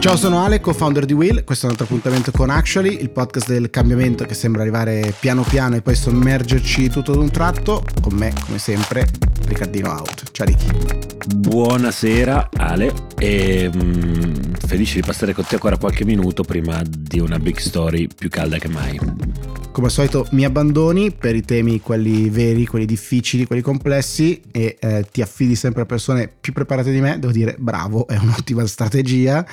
Ciao, sono Ale, co-founder di Will. Questo è un altro appuntamento con Actually, il podcast del cambiamento che sembra arrivare piano piano e poi sommergerci tutto d'un tratto. Con me, come sempre, Riccardino Out. Ciao Ricky. Buonasera Ale e mm, felice di passare con te ancora qualche minuto prima di una big story più calda che mai come al solito mi abbandoni per i temi quelli veri, quelli difficili, quelli complessi e eh, ti affidi sempre a persone più preparate di me, devo dire bravo, è un'ottima strategia.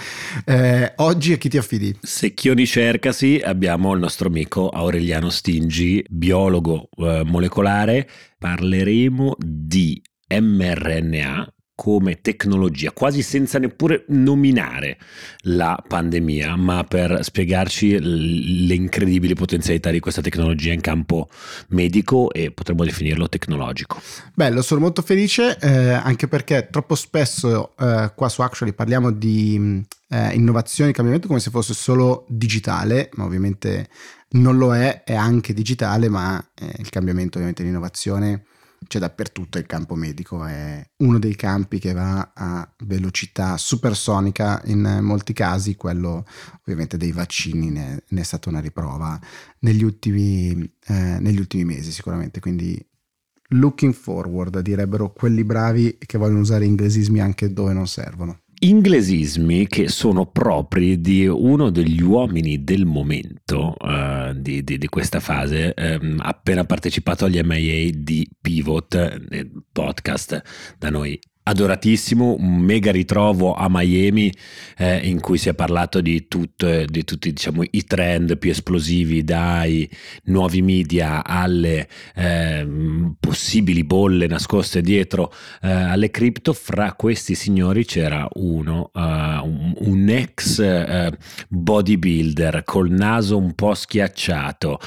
Eh, oggi a chi ti affidi? Secchioni cercasi, abbiamo il nostro amico Aureliano Stingi, biologo eh, molecolare, parleremo di mRNA come tecnologia, quasi senza neppure nominare la pandemia, ma per spiegarci le incredibili potenzialità di questa tecnologia in campo medico e potremmo definirlo tecnologico. Bello, sono molto felice eh, anche perché troppo spesso eh, qua su Actually parliamo di eh, innovazione e cambiamento come se fosse solo digitale, ma ovviamente non lo è, è anche digitale, ma eh, il cambiamento ovviamente l'innovazione c'è dappertutto il campo medico, è uno dei campi che va a velocità supersonica in molti casi, quello ovviamente dei vaccini ne, ne è stata una riprova negli ultimi, eh, negli ultimi mesi sicuramente, quindi looking forward direbbero quelli bravi che vogliono usare inglesismi anche dove non servono inglesismi che sono propri di uno degli uomini del momento uh, di, di, di, questa fase, um, appena partecipato agli MIA di Pivot, eh, podcast da noi adoratissimo, un mega ritrovo a Miami eh, in cui si è parlato di, tutto, di tutti diciamo, i trend più esplosivi dai nuovi media alle eh, possibili bolle nascoste dietro eh, alle cripto. Fra questi signori c'era uno, uh, un, un, ex uh, bodybuilder col naso un po' schiacciato,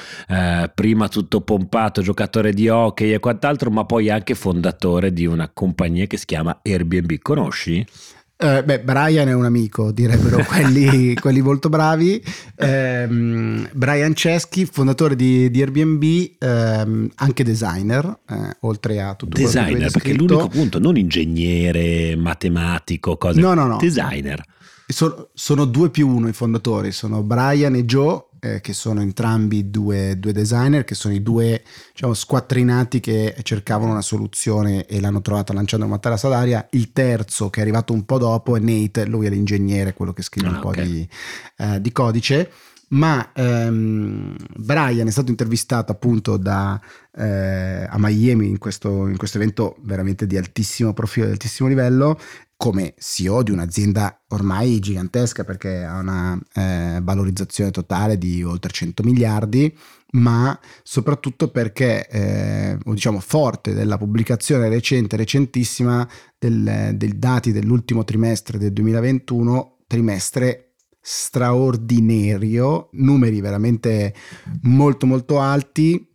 prima tutto pompato, giocatore di hockey e quant'altro, ma poi anche fondatore di una compagnia che si chiama chiama Airbnb, conosci? Uh, beh, Brian è un amico, direbbero quelli, quelli molto bravi. Um, Brian Ceschi, fondatore di, di Airbnb, um, anche designer, uh, oltre a tutto designer, perché l'unico punto, non ingegnere, matematico, cose. No, no, no. Designer. Sono, sono due più uno i fondatori, sono Brian e Joe eh, che sono entrambi due, due, designer, che sono i due diciamo, squattrinati che cercavano una soluzione e l'hanno trovata lanciando una materasso d'aria. Il terzo, che è arrivato un po' dopo, è Nate, lui è l'ingegnere, quello che scrive ah, un po' okay. di, eh, di codice ma ehm, Brian è stato intervistato appunto da, eh, a Miami in questo, in questo, evento veramente di altissimo profilo, di altissimo livello come CEO di un'azienda ormai gigantesca perché ha una eh, valorizzazione totale di oltre 100 miliardi, ma soprattutto perché, eh, diciamo, forte della pubblicazione recente, recentissima, del, dei dati dell'ultimo trimestre del 2021, trimestre straordinario, numeri veramente molto molto alti.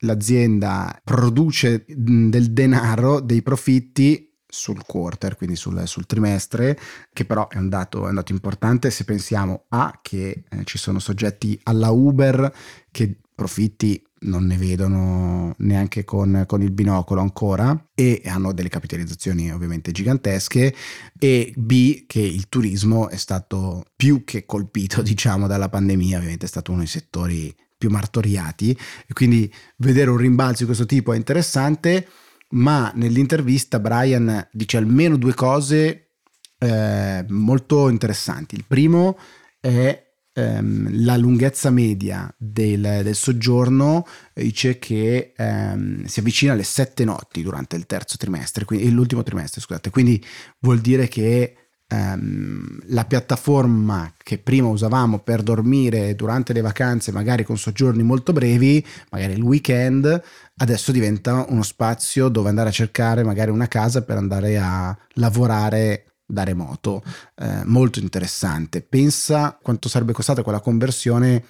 L'azienda produce del denaro, dei profitti sul quarter, quindi sul, sul, trimestre, che però è un, dato, è un dato importante. Se pensiamo a che eh, ci sono soggetti alla Uber che profitti non ne vedono neanche con, con, il binocolo ancora e hanno delle capitalizzazioni ovviamente gigantesche e B che il turismo è stato più che colpito diciamo dalla pandemia, ovviamente è stato uno dei settori più martoriati. E quindi vedere un rimbalzo di questo tipo è interessante ma nell'intervista Brian dice almeno due cose eh, molto interessanti. Il primo è ehm, la lunghezza media del, del soggiorno, dice che ehm, si avvicina alle sette notti durante il terzo trimestre, quindi, l'ultimo trimestre, scusate, quindi vuol dire che Um, la piattaforma che prima usavamo per dormire durante le vacanze, magari con soggiorni molto brevi, magari il weekend, adesso diventa uno spazio dove andare a cercare magari una casa per andare a lavorare da remoto. Eh, molto interessante. Pensa quanto sarebbe costata quella conversione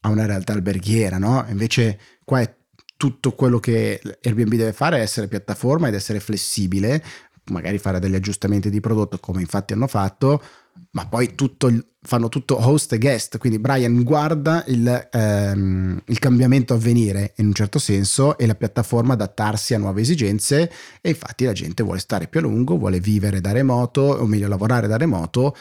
a una realtà alberghiera, no? Invece qua è tutto quello che Airbnb deve fare è essere piattaforma ed essere flessibile magari fare degli aggiustamenti di prodotto come infatti hanno fatto, ma poi tutto fanno tutto host e guest, quindi Brian guarda il, ehm, il, cambiamento avvenire in un certo senso e la piattaforma adattarsi a nuove esigenze e infatti la gente vuole stare più a lungo, vuole vivere da remoto o meglio lavorare da remoto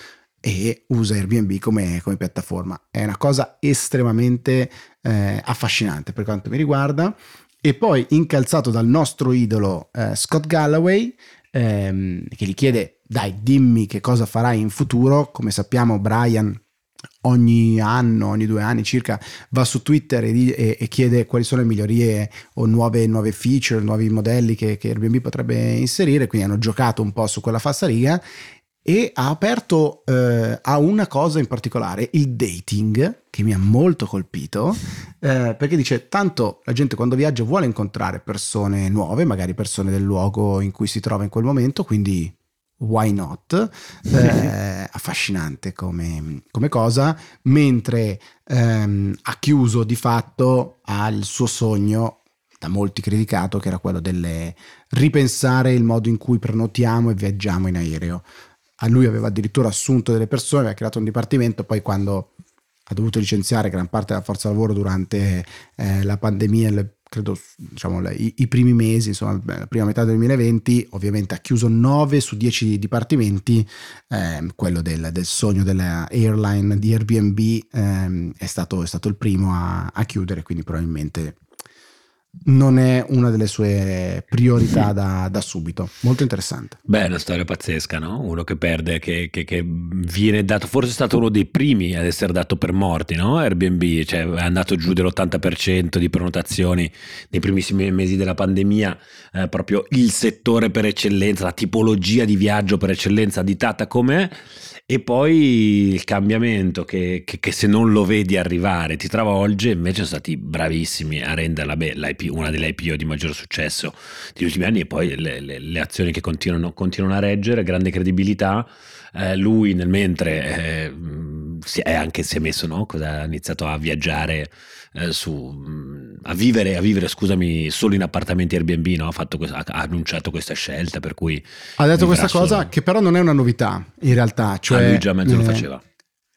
e usa Airbnb come, come piattaforma. È una cosa estremamente eh, affascinante per quanto mi riguarda. E poi incalzato dal nostro idolo eh, Scott Galloway, ehm, che gli chiede, dai, dimmi che cosa farai in futuro. Come sappiamo, Brian ogni anno, ogni due anni circa, va su Twitter e, e, e chiede quali sono le migliorie o nuove, nuove feature, nuovi modelli che, che, Airbnb potrebbe inserire, quindi hanno giocato un po' su quella falsariga e ha aperto eh, a una cosa in particolare, il dating, che mi ha molto colpito, eh, perché dice tanto la gente quando viaggia vuole incontrare persone nuove, magari persone del luogo in cui si trova in quel momento, quindi why not? Eh, affascinante come, come, cosa, mentre ehm, ha chiuso di fatto al suo sogno da molti criticato che era quello del ripensare il modo in cui prenotiamo e viaggiamo in aereo. A lui aveva addirittura assunto delle persone, aveva creato un dipartimento, poi quando ha dovuto licenziare gran parte della forza lavoro durante eh, la pandemia, le credo diciamo, i, i, primi mesi, insomma la prima metà del 2020, ovviamente ha chiuso 9 su 10 dipartimenti, eh, quello del, del, sogno della airline di Airbnb eh, è, stato, è, stato, il primo a, a chiudere, quindi probabilmente non è una delle sue priorità da, da, subito. Molto interessante. Beh, è una storia pazzesca, no? Uno che perde, che, che, che, viene dato, forse è stato uno dei primi ad essere dato per morti, no? Airbnb, cioè è andato giù dell'80% di prenotazioni nei primissimi mesi della pandemia, eh, proprio il settore per eccellenza, la tipologia di viaggio per eccellenza additata come e poi il cambiamento che, che, che, se non lo vedi arrivare ti travolge, invece sono stati bravissimi a renderla beh, una delle IPO di maggior successo degli ultimi anni e poi le, le, le azioni che continuano, continuano, a reggere, grande credibilità. Eh, lui nel mentre eh, si è anche si è messo, no? Cosa, ha iniziato a viaggiare eh, su, a vivere, a vivere, scusami, solo in appartamenti Airbnb, no? ha, questo, ha, annunciato questa scelta, per cui... Ha detto questa cosa solo... che però non è una novità, in realtà. Cioè, ah, lui già mezzo lo faceva.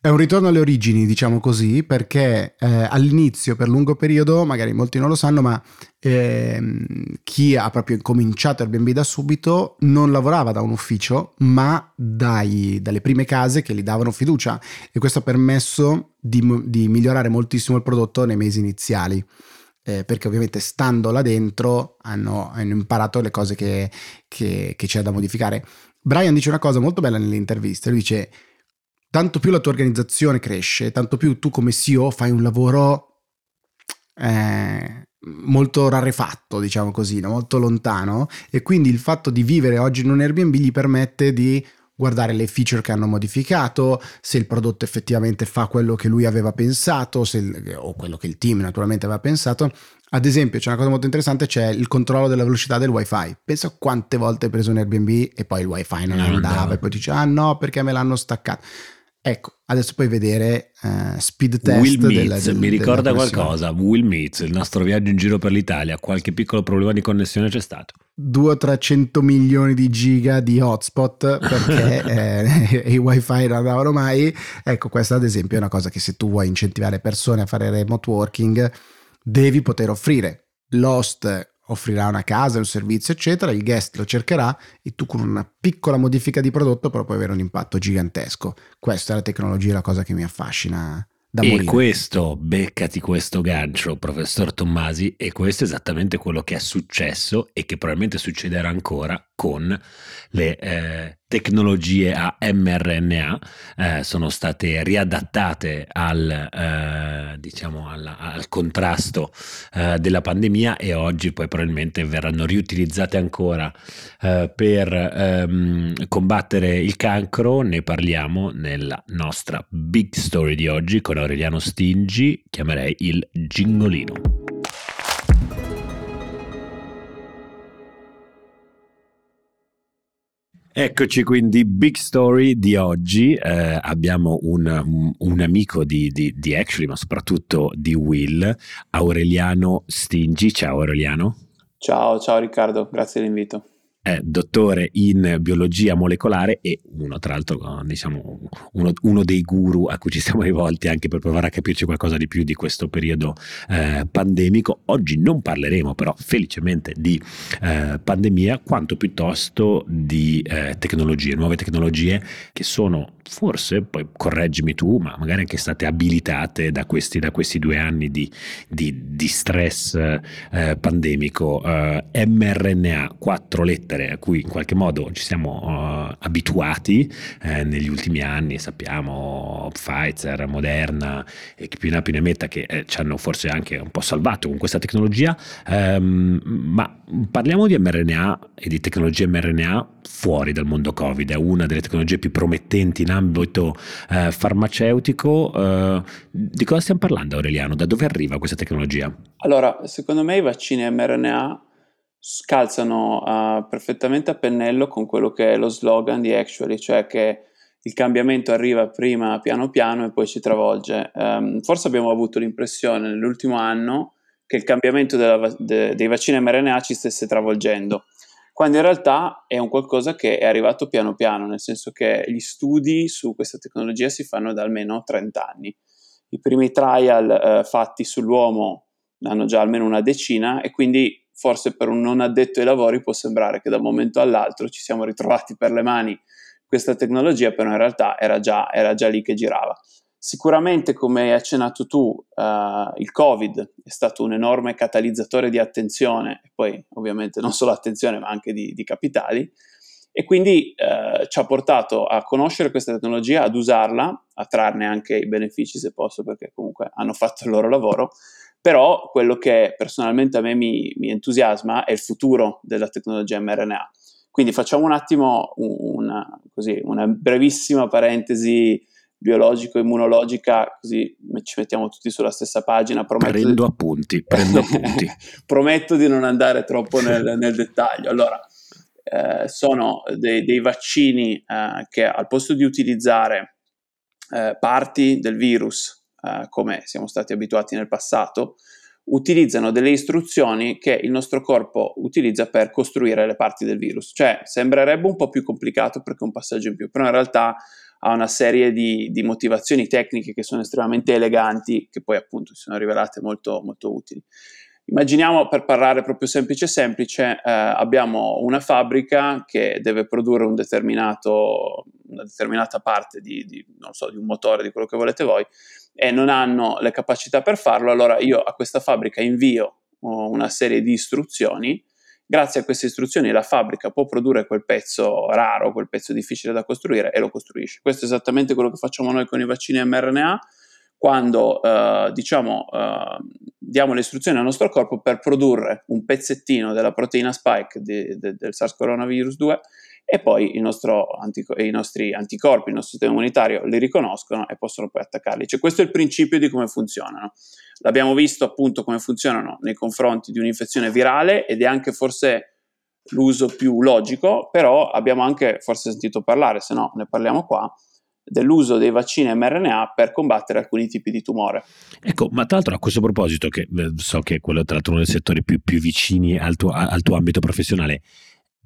È un ritorno alle origini, diciamo così, perché eh, all'inizio, per lungo periodo, magari molti non lo sanno, ma eh, chi ha proprio cominciato Airbnb da subito non lavorava da un ufficio, ma dai, dalle prime case che gli davano fiducia e questo ha permesso di, di migliorare moltissimo il prodotto nei mesi iniziali. Eh, perché ovviamente stando là dentro hanno, hanno imparato le cose che, che, che c'è da modificare. Brian dice una cosa molto bella nell'intervista, lui dice tanto più la tua organizzazione cresce, tanto più tu come CEO fai un lavoro eh, molto rarefatto, diciamo così, no? molto lontano e quindi il fatto di vivere oggi in un Airbnb gli permette di guardare le feature che hanno modificato, se il prodotto effettivamente fa quello che lui aveva pensato, il, o quello che il team naturalmente aveva pensato. Ad esempio, c'è una cosa molto interessante, c'è il controllo della velocità del wifi. Pensa quante volte hai preso un Airbnb e poi il wifi non, non andava andava e poi dici ah no perché me l'hanno staccato. Ecco, adesso puoi vedere uh, speed test. Will Meets, del, mi ricorda qualcosa. Will Meets, il nostro viaggio in giro per l'Italia, qualche piccolo problema di connessione c'è stato. 200-300 milioni di giga di hotspot perché eh, i wifi non andavano mai. Ecco, questa ad esempio è una cosa che se tu vuoi incentivare persone a fare remote working, devi poter offrire. Lost offrirà una casa, un servizio, eccetera, il guest lo cercherà e tu con una piccola modifica di prodotto però puoi avere un impatto gigantesco. Questa è la tecnologia, la cosa che mi affascina da e morire. questo, beccati questo gancio, professor Tommasi, e questo è esattamente quello che è successo e che probabilmente succederà ancora con le eh, tecnologie a mRNA eh, sono state riadattate al, eh, diciamo al, al contrasto eh, della pandemia e oggi poi probabilmente verranno riutilizzate ancora eh, per ehm, combattere il cancro. Ne parliamo nella nostra big story di oggi con Aureliano Stingi, chiamerei il gingolino. Eccoci quindi, big story di oggi. Eh, abbiamo un, un, un amico di, di, di, Actually, ma soprattutto di Will, Aureliano Stingi. Ciao Aureliano. Ciao, ciao Riccardo, grazie dell'invito è dottore in biologia molecolare e uno, tra l'altro, diciamo, uno, uno, dei guru a cui ci siamo rivolti anche per provare a capirci qualcosa di più di questo periodo eh, pandemico. Oggi non parleremo però felicemente di eh, pandemia, quanto piuttosto di eh, tecnologie, nuove tecnologie che sono forse, poi correggimi tu, ma magari anche state abilitate da questi, da questi due anni di, di, di stress eh, pandemico, eh, mRNA, quattro lettere a cui in qualche modo ci siamo uh, abituati eh, negli ultimi anni, sappiamo Pfizer, Moderna e chi più ne ha più ne metta che eh, ci hanno forse anche un po' salvato con questa tecnologia, ehm, ma parliamo di mRNA e di tecnologia mRNA fuori dal mondo Covid, è una delle tecnologie più promettenti in ambito eh, farmaceutico. Eh, di cosa stiamo parlando Aureliano? Da dove arriva questa tecnologia? Allora, secondo me i vaccini mRNA scalzano uh, perfettamente a pennello con quello che è lo slogan di Actually, cioè che il cambiamento arriva prima piano piano e poi ci travolge. Um, forse abbiamo avuto l'impressione nell'ultimo anno che il cambiamento della, de, dei vaccini mRNA ci stesse travolgendo quando in realtà è un qualcosa che è arrivato piano piano, nel senso che gli studi su questa tecnologia si fanno da almeno 30 anni. I primi trial eh, fatti sull'uomo hanno già almeno una decina e quindi forse per un non addetto ai lavori può sembrare che da un momento all'altro ci siamo ritrovati per le mani questa tecnologia, però in realtà era già, era già lì che girava. Sicuramente, come hai accennato tu, uh, il Covid è stato un enorme catalizzatore di attenzione, e poi ovviamente non solo attenzione, ma anche di, di capitali, e quindi uh, ci ha portato a conoscere questa tecnologia, ad usarla, a trarne anche i benefici se posso, perché comunque hanno fatto il loro lavoro, però quello che personalmente a me mi, mi entusiasma è il futuro della tecnologia mRNA. Quindi facciamo un attimo una, così, una brevissima parentesi biologico-immunologica, così ci mettiamo tutti sulla stessa pagina. Prometto prendo di... appunti, prendo appunti. prometto di non andare troppo nel, nel dettaglio. Allora, eh, sono dei, dei vaccini eh, che al posto di utilizzare eh, parti del virus, eh, come siamo stati abituati nel passato, utilizzano delle istruzioni che il nostro corpo utilizza per costruire le parti del virus. Cioè, sembrerebbe un po' più complicato perché è un passaggio in più, però in realtà ha una serie di, di, motivazioni tecniche che sono estremamente eleganti, che poi appunto si sono rivelate molto, molto utili. Immaginiamo, per parlare proprio semplice semplice, eh, abbiamo una fabbrica che deve produrre un una determinata parte di, di, so, di un motore, di quello che volete voi, e non hanno le capacità per farlo, allora io a questa fabbrica invio una serie di istruzioni Grazie a queste istruzioni la fabbrica può produrre quel pezzo raro, quel pezzo difficile da costruire e lo costruisce. Questo è esattamente quello che facciamo noi con i vaccini mRNA quando eh, diciamo, eh, diamo le istruzioni al nostro corpo per produrre un pezzettino della proteina spike di, de, del SARS coronavirus 2 e poi antico- i nostri anticorpi, il nostro sistema immunitario li riconoscono e possono poi attaccarli. Cioè, questo è il principio di come funzionano. L'abbiamo visto appunto come funzionano nei confronti di un'infezione virale ed è anche forse l'uso più logico, però abbiamo anche forse sentito parlare, se no ne parliamo qua, dell'uso dei vaccini mRNA per combattere alcuni tipi di tumore. Ecco, ma tra l'altro a questo proposito, che eh, so che è quello tra l'altro uno dei settori più, più vicini al tuo, al tuo ambito professionale,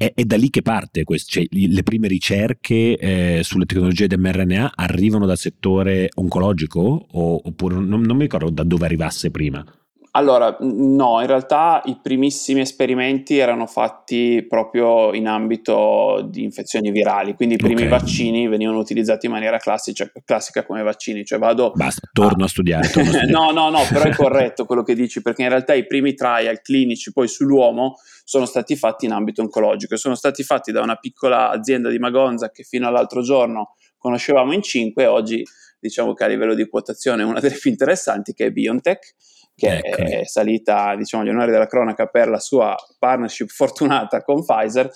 è, è, da lì che parte questo, cioè, le prime ricerche eh, sulle tecnologie di mRNA arrivano dal settore oncologico o, oppure non, non mi ricordo da dove arrivasse prima. Allora, no, in realtà i primissimi esperimenti erano fatti proprio in ambito di infezioni virali, quindi i primi okay. vaccini venivano utilizzati in maniera classica, classica come vaccini, cioè vado... Basta, torno a, studiare. Torno a studiare. no, no, no, però è corretto quello che dici, perché in realtà i primi trial clinici poi sull'uomo sono stati fatti in ambito oncologico e sono stati fatti da una piccola azienda di Magonza che fino all'altro giorno conoscevamo in cinque, oggi diciamo che a livello di quotazione è una delle più interessanti che è BioNTech che ecco. è salita diciamo, agli onori della cronaca per la sua partnership fortunata con Pfizer.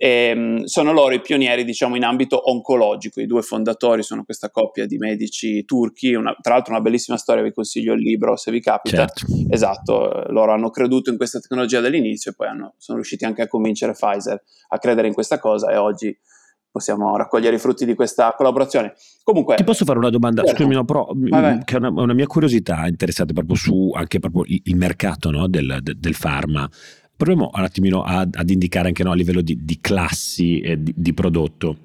E, um, sono loro i pionieri diciamo, in ambito oncologico. I due fondatori sono questa coppia di medici turchi. Una, tra l'altro, una bellissima storia. Vi consiglio il libro se vi capita. Certo. Esatto, loro hanno creduto in questa tecnologia dall'inizio e poi hanno, sono riusciti anche a convincere Pfizer a credere in questa cosa. E oggi possiamo raccogliere i frutti di questa collaborazione. Comunque, ti posso fare una domanda, certo. scusami, no, però, vai, che è una, una, mia curiosità interessata proprio su anche proprio il, mercato no, del, del, pharma. Proviamo un attimino ad, ad indicare anche no, a livello di, di classi eh, di, di, prodotto.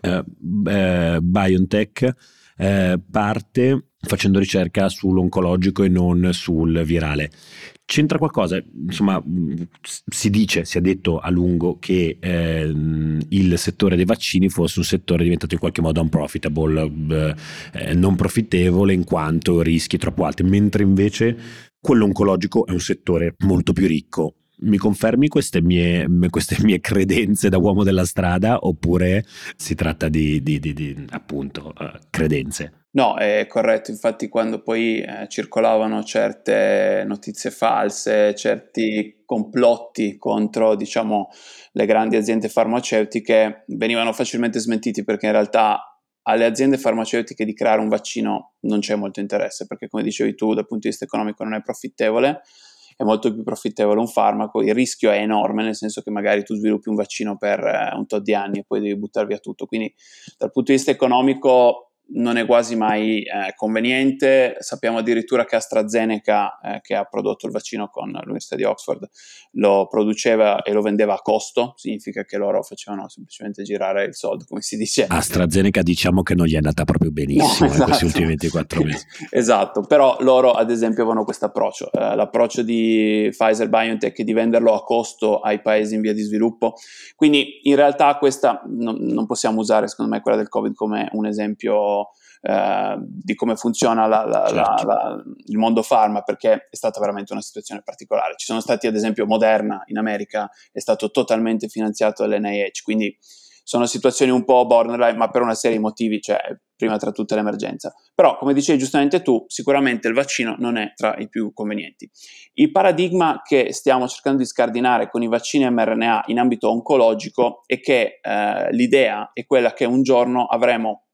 Eh, eh, BioNTech eh, parte facendo ricerca sull'oncologico e non sul virale. C'entra qualcosa? Insomma, si dice, si è detto a lungo che eh, il settore dei vaccini fosse un settore diventato in qualche modo unprofitable, eh, non profittevole in quanto rischi troppo alti, mentre invece quello oncologico è un settore molto più ricco. Mi confermi queste mie, queste mie credenze da uomo della strada oppure si tratta di, di, di, di appunto, uh, credenze? No, è corretto, infatti quando poi eh, circolavano certe notizie false, certi complotti contro, diciamo, le grandi aziende farmaceutiche, venivano facilmente smentiti perché in realtà alle aziende farmaceutiche di creare un vaccino non c'è molto interesse, perché come dicevi tu, dal punto di vista economico non è profittevole, è molto più profittevole un farmaco, il rischio è enorme, nel senso che magari tu sviluppi un vaccino per eh, un tot di anni e poi devi buttare via tutto. Quindi dal punto di vista economico non è quasi mai eh, conveniente. Sappiamo addirittura che AstraZeneca, eh, che ha prodotto il vaccino con l'Università di Oxford, lo produceva e lo vendeva a costo, significa che loro facevano semplicemente girare il soldo, come si dice. AstraZeneca diciamo che non gli è andata proprio benissimo no, esatto. in questi ultimi 24 mesi. esatto, però loro ad esempio avevano questo approccio, eh, l'approccio di Pfizer BioNTech è di venderlo a costo ai paesi in via di sviluppo. Quindi in realtà questa non, non possiamo usare secondo me quella del Covid come un esempio eh, di come funziona la, la, certo. la, il mondo farma, perché è stata veramente una situazione particolare. Ci sono stati, ad esempio, Moderna in America è stato totalmente finanziato dall'NIH, quindi sono situazioni un po' borderline, ma per una serie di motivi, cioè prima tra tutte l'emergenza. Però, come dicevi giustamente tu, sicuramente il vaccino non è tra i più convenienti. Il paradigma che stiamo cercando di scardinare con i vaccini mRNA in ambito oncologico è che eh, l'idea è quella che un giorno avremo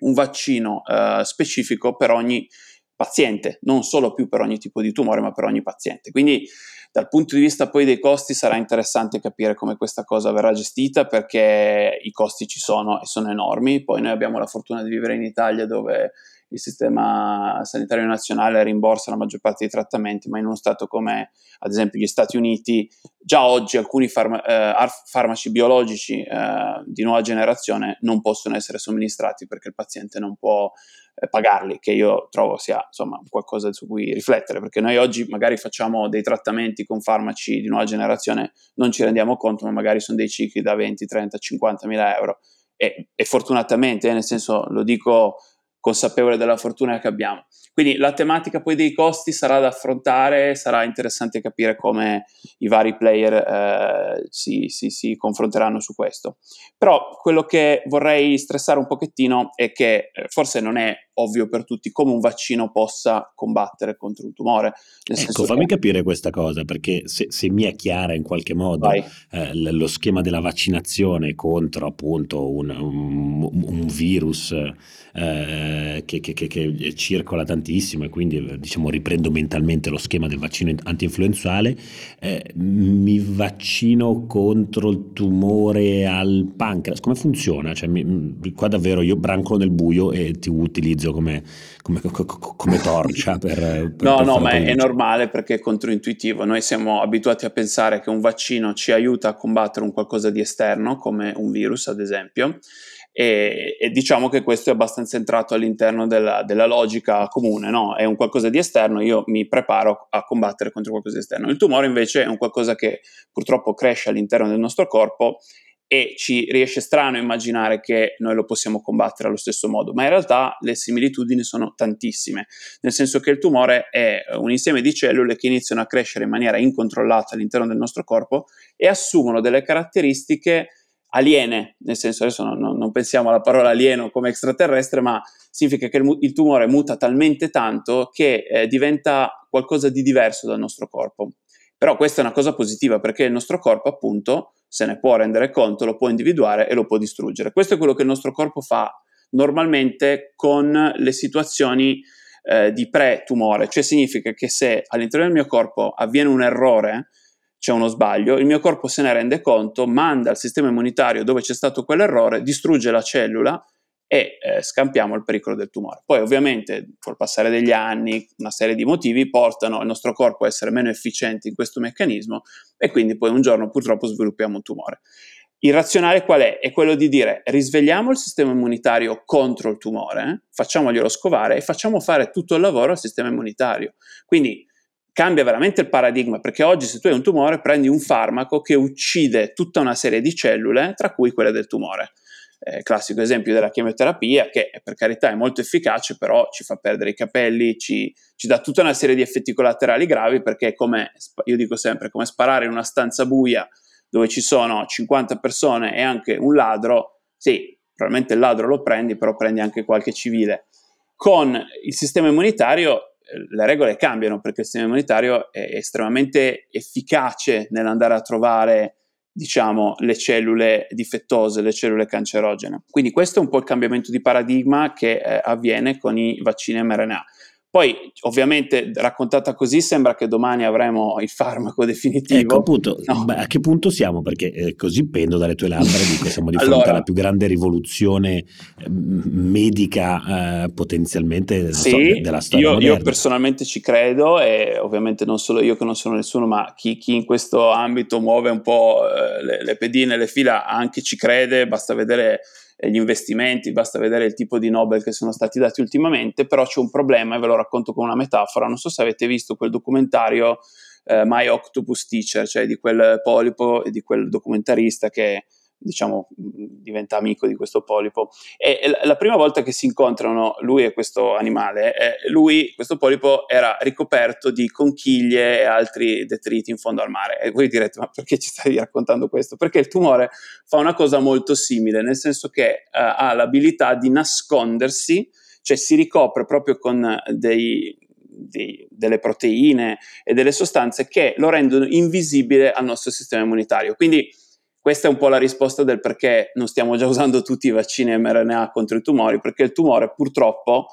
un vaccino eh, specifico per ogni paziente, non solo più per ogni tipo di tumore, ma per ogni paziente. Quindi dal punto di vista poi dei costi sarà interessante capire come questa cosa verrà gestita perché i costi ci sono e sono enormi. Poi noi abbiamo la fortuna di vivere in Italia dove il sistema sanitario nazionale rimborsa la maggior parte dei trattamenti, ma in uno stato come ad esempio gli Stati Uniti, già oggi alcuni farma- eh, farmaci biologici eh, di nuova generazione non possono essere somministrati perché il paziente non può eh, pagarli, che io trovo sia insomma qualcosa su cui riflettere, perché noi oggi magari facciamo dei trattamenti con farmaci di nuova generazione, non ci rendiamo conto, ma magari sono dei cicli da 20, 30, 50 mila euro. E, e fortunatamente, nel senso lo dico consapevole della fortuna che abbiamo. Quindi la tematica poi dei costi sarà da affrontare, sarà interessante capire come i vari player eh, si, si, si, confronteranno su questo. Però quello che vorrei stressare un pochettino è che eh, forse non è ovvio per tutti come un vaccino possa combattere contro un tumore. ecco, fammi che... capire questa cosa, perché se, se, mi è chiara in qualche modo eh, lo schema della vaccinazione contro appunto un, un, un virus eh, che, che, che, circola tantissimo e quindi diciamo riprendo mentalmente lo schema del vaccino anti-influenzale, eh, mi vaccino contro il tumore al pancreas, come funziona? Cioè, mi, qua davvero io brancolo nel buio e ti utilizzo come, come, come torcia per... per no, per no, ma è, è normale perché è controintuitivo, noi siamo abituati a pensare che un vaccino ci aiuta a combattere un qualcosa di esterno come un virus ad esempio e, e, diciamo che questo è abbastanza entrato all'interno della, della logica comune, no? È un qualcosa di esterno, io mi preparo a combattere contro qualcosa di esterno. Il tumore invece è un qualcosa che purtroppo cresce all'interno del nostro corpo e ci riesce strano immaginare che noi lo possiamo combattere allo stesso modo, ma in realtà le similitudini sono tantissime, nel senso che il tumore è un insieme di cellule che iniziano a crescere in maniera incontrollata all'interno del nostro corpo e assumono delle caratteristiche aliene, nel senso adesso non, non, pensiamo alla parola alieno come extraterrestre, ma significa che il, il tumore muta talmente tanto che eh, diventa qualcosa di diverso dal nostro corpo. Però questa è una cosa positiva perché il nostro corpo appunto se ne può rendere conto, lo può individuare e lo può distruggere. Questo è quello che il nostro corpo fa normalmente con le situazioni eh, di pre-tumore, cioè significa che se all'interno del mio corpo avviene un errore, c'è uno sbaglio, il mio corpo se ne rende conto, manda al sistema immunitario dove c'è stato quell'errore, distrugge la cellula e eh, scampiamo il pericolo del tumore. Poi ovviamente col passare degli anni una serie di motivi portano il nostro corpo a essere meno efficiente in questo meccanismo e quindi poi un giorno purtroppo sviluppiamo un tumore. Il razionale qual è? È quello di dire risvegliamo il sistema immunitario contro il tumore, facciamoglielo scovare e facciamo fare tutto il lavoro al sistema immunitario. Quindi cambia veramente il paradigma, perché oggi se tu hai un tumore prendi un farmaco che uccide tutta una serie di cellule, tra cui quelle del tumore. Eh, classico esempio della chemioterapia, che per carità è molto efficace, però ci fa perdere i capelli, ci, ci dà tutta una serie di effetti collaterali gravi, perché come io dico sempre, come sparare in una stanza buia dove ci sono 50 persone e anche un ladro, sì, probabilmente il ladro lo prendi, però prendi anche qualche civile. Con il sistema immunitario le regole cambiano perché il sistema immunitario è estremamente efficace nell'andare a trovare diciamo le cellule difettose, le cellule cancerogene. Quindi questo è un po' il cambiamento di paradigma che eh, avviene con i vaccini mRNA. Poi, ovviamente, raccontata così, sembra che domani avremo il farmaco definitivo. Ecco, appunto, no. a che punto siamo? Perché eh, così pendo dalle tue labbra, dico, siamo di fronte allora, alla più grande rivoluzione eh, medica eh, potenzialmente sì, so, della storia io, io, personalmente ci credo e ovviamente non solo io che non sono nessuno, ma chi, chi in questo ambito muove un po' eh, le, le pedine, le fila, anche ci crede, basta vedere gli investimenti, basta vedere il tipo di Nobel che sono stati dati ultimamente, però c'è un problema e ve lo racconto con una metafora. Non so se avete visto quel documentario eh, My Octopus Teacher, cioè di quel polipo e di quel documentarista che diciamo, diventa amico di questo polipo. E la prima volta che si incontrano lui e questo animale, eh, lui, questo polipo, era ricoperto di conchiglie e altri detriti in fondo al mare. E voi direte, ma perché ci stai raccontando questo? Perché il tumore fa una cosa molto simile, nel senso che eh, ha l'abilità di nascondersi, cioè si ricopre proprio con dei, di, delle proteine e delle sostanze che lo rendono invisibile al nostro sistema immunitario. Quindi questa è un po' la risposta del perché non stiamo già usando tutti i vaccini mRNA contro i tumori, perché il tumore purtroppo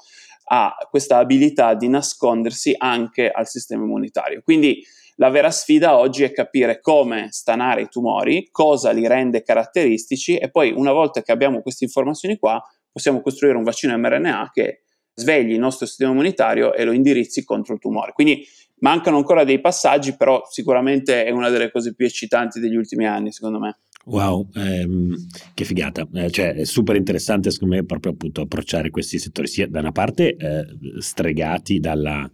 ha questa abilità di nascondersi anche al sistema immunitario. Quindi la vera sfida oggi è capire come stanare i tumori, cosa li rende caratteristici e poi una volta che abbiamo queste informazioni qua possiamo costruire un vaccino mRNA che svegli il nostro sistema immunitario e lo indirizzi contro il tumore. Quindi mancano ancora dei passaggi, però sicuramente è una delle cose più eccitanti degli ultimi anni, secondo me. Wow, ehm, che figata, eh, cioè è super interessante secondo me proprio appunto approcciare questi settori sia da una parte eh, stregati dalla,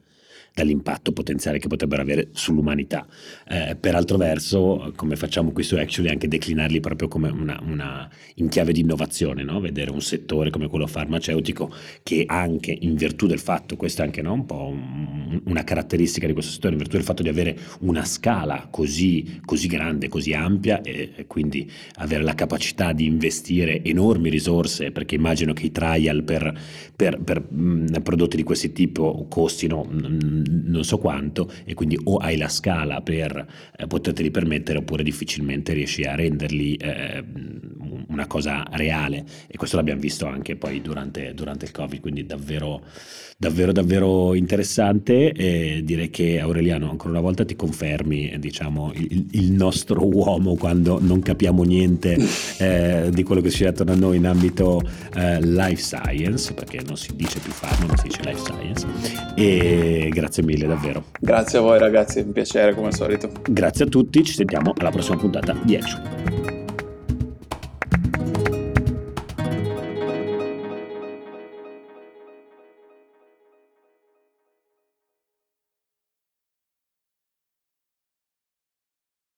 dall'impatto potenziale che potrebbero avere sull'umanità. Eh, per altro verso, come facciamo qui su Actually, anche declinarli proprio come una, una in chiave di innovazione, no? vedere un settore come quello farmaceutico che anche in virtù del fatto, questa è anche no? un po' un, una caratteristica di questo settore, in virtù del fatto di avere una scala così, così grande, così ampia e, e quindi avere la capacità di investire enormi risorse, perché immagino che i trial per, per, per mh, prodotti di questo tipo costino mh, non so quanto e quindi o hai la scala per eh, poterteli permettere oppure difficilmente riesci a renderli eh, una cosa reale. E questo l'abbiamo visto anche poi durante, durante il covid quindi davvero davvero davvero interessante. E direi che Aureliano ancora una volta ti confermi diciamo il, il nostro uomo quando non capiamo niente eh, di quello che succede attorno a noi in ambito eh, life science perché non si dice più farma ma si dice life science. E grazie mille davvero. Grazie a voi ragazzi un piacere come al solito. Grazie a tutti ci sentiamo alla prossima puntata di Action